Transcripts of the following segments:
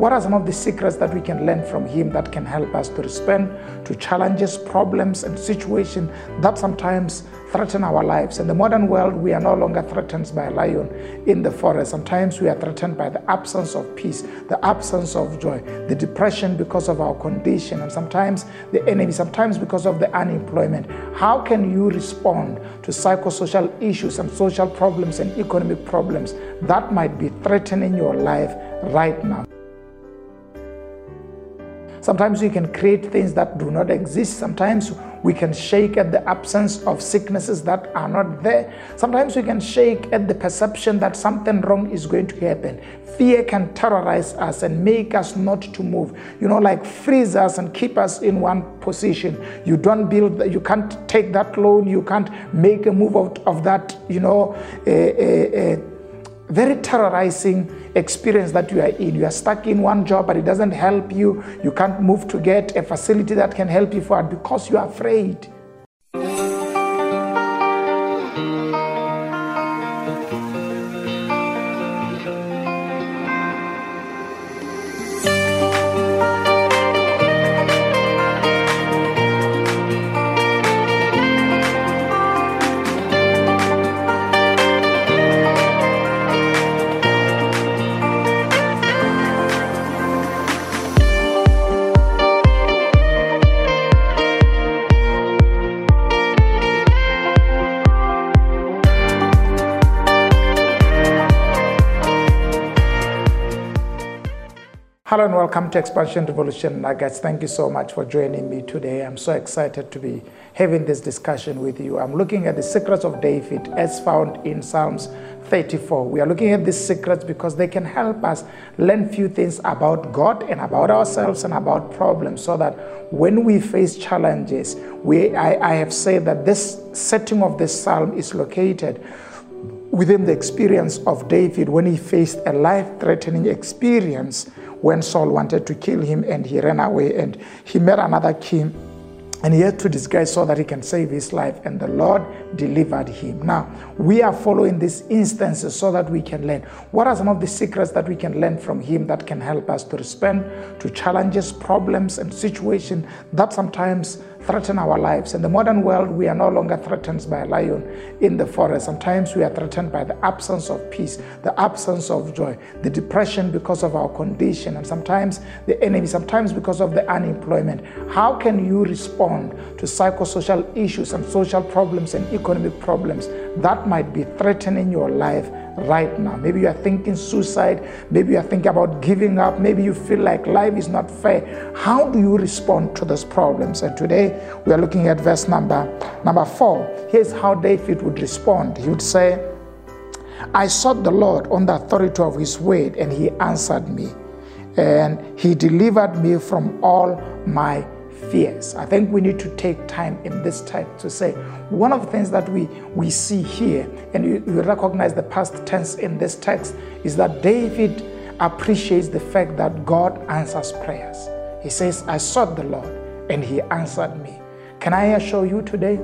What are some of the secrets that we can learn from him that can help us to respond to challenges, problems, and situations that sometimes threaten our lives? In the modern world, we are no longer threatened by a lion in the forest. Sometimes we are threatened by the absence of peace, the absence of joy, the depression because of our condition, and sometimes the enemy, sometimes because of the unemployment. How can you respond to psychosocial issues and social problems and economic problems that might be threatening your life right now? Sometimes we can create things that do not exist. Sometimes we can shake at the absence of sicknesses that are not there. Sometimes we can shake at the perception that something wrong is going to happen. Fear can terrorize us and make us not to move. You know, like freeze us and keep us in one position. You don't build, you can't take that loan, you can't make a move out of that, you know, a, a, a very terrorizing experience that you are in. You are stuck in one job, but it doesn't help you. You can't move to get a facility that can help you forward because you are afraid. Hello and welcome to Expansion Revolution Nuggets. Thank you so much for joining me today. I'm so excited to be having this discussion with you. I'm looking at the secrets of David as found in Psalms 34. We are looking at these secrets because they can help us learn few things about God and about ourselves and about problems so that when we face challenges, we, I, I have said that this setting of this psalm is located within the experience of David when he faced a life threatening experience when Saul wanted to kill him and he ran away and he met another king and he had to disguise so that he can save his life and the lord delivered him now we are following these instances so that we can learn what are some of the secrets that we can learn from him that can help us to respond to challenges problems and situations that sometimes threaten our lives. In the modern world, we are no longer threatened by a lion in the forest. Sometimes we are threatened by the absence of peace, the absence of joy, the depression because of our condition, and sometimes the enemy, sometimes because of the unemployment. How can you respond to psychosocial issues and social problems and economic problems that might be threatening your life right now. Maybe you are thinking suicide. Maybe you are thinking about giving up. Maybe you feel like life is not fair. How do you respond to those problems? And today we are looking at verse number number four. Here's how David would respond. He would say, I sought the Lord on the authority of his word, and he answered me, and he delivered me from all my fears. I think we need to take time in this text to say one of the things that we, we see here, and you, you recognize the past tense in this text, is that David appreciates the fact that God answers prayers. He says, I sought the Lord and he answered me. Can I assure you today?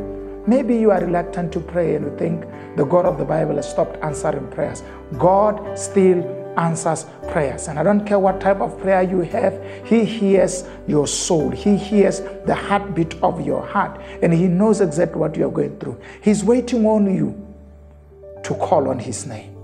Maybe you are reluctant to pray and you think the God of the Bible has stopped answering prayers. God still answers prayers. And I don't care what type of prayer you have, He hears your soul. He hears the heartbeat of your heart. And He knows exactly what you're going through. He's waiting on you to call on His name,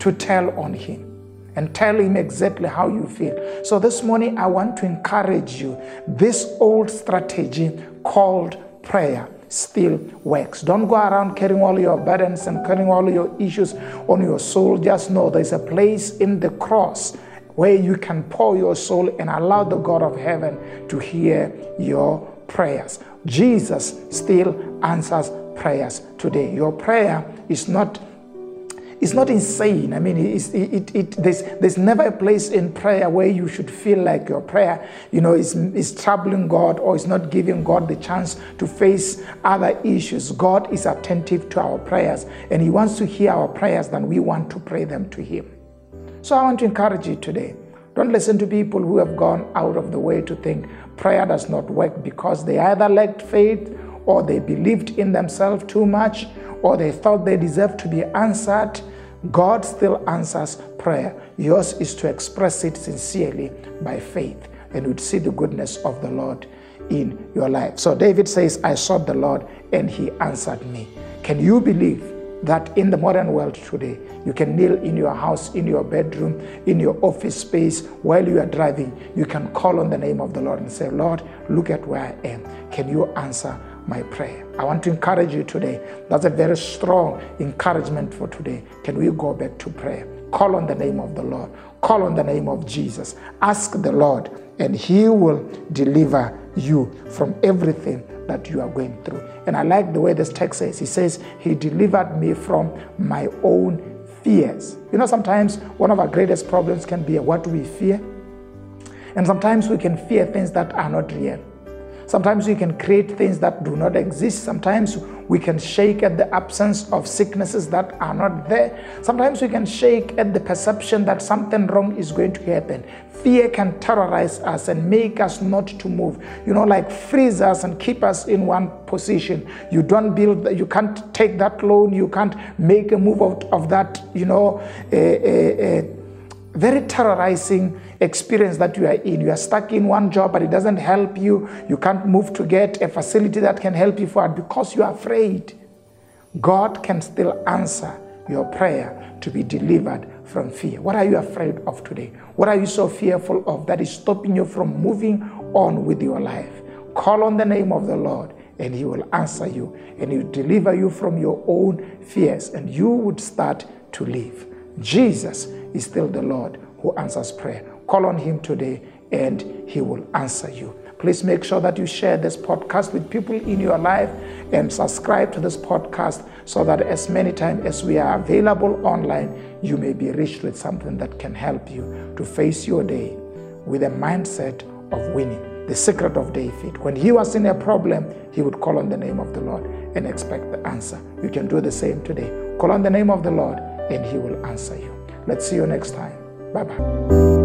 to tell on Him. And tell him exactly how you feel. So, this morning, I want to encourage you this old strategy called prayer still works. Don't go around carrying all your burdens and carrying all your issues on your soul. Just know there's a place in the cross where you can pour your soul and allow the God of heaven to hear your prayers. Jesus still answers prayers today. Your prayer is not it's not insane. I mean, it, it, it, there's, there's never a place in prayer where you should feel like your prayer, you know, is, is troubling God or is not giving God the chance to face other issues. God is attentive to our prayers and He wants to hear our prayers than we want to pray them to Him. So I want to encourage you today. Don't listen to people who have gone out of the way to think prayer does not work because they either lacked faith or they believed in themselves too much or they thought they deserved to be answered God still answers prayer. Yours is to express it sincerely by faith, and you'd see the goodness of the Lord in your life. So David says, I sought the Lord, and he answered me. Can you believe that in the modern world today, you can kneel in your house, in your bedroom, in your office space while you are driving. You can call on the name of the Lord and say, Lord, look at where I am. Can you answer my prayer? I want to encourage you today. That's a very strong encouragement for today. Can we go back to prayer? Call on the name of the Lord. Call on the name of Jesus. Ask the Lord, and He will deliver you from everything that you are going through. And I like the way this text says, He says, He delivered me from my own fears. You know, sometimes one of our greatest problems can be what we fear. And sometimes we can fear things that are not real. Sometimes we can create things that do not exist. Sometimes we can shake at the absence of sicknesses that are not there. Sometimes we can shake at the perception that something wrong is going to happen. Fear can terrorize us and make us not to move. You know, like freeze us and keep us in one position. You don't build, you can't take that loan, you can't make a move out of that, you know, a, a, a very terrorizing experience that you are in. You are stuck in one job, but it doesn't help you. You can't move to get a facility that can help you forward because you are afraid. God can still answer your prayer to be delivered from fear. What are you afraid of today? What are you so fearful of that is stopping you from moving on with your life? Call on the name of the Lord and He will answer you and He will deliver you from your own fears and you would start to live. Jesus is still the Lord who answers prayer. Call on Him today and He will answer you. Please make sure that you share this podcast with people in your life and subscribe to this podcast so that as many times as we are available online, you may be reached with something that can help you to face your day with a mindset of winning. The secret of David. When he was in a problem, he would call on the name of the Lord and expect the answer. You can do the same today. Call on the name of the Lord and he will answer you. Let's see you next time. Bye bye.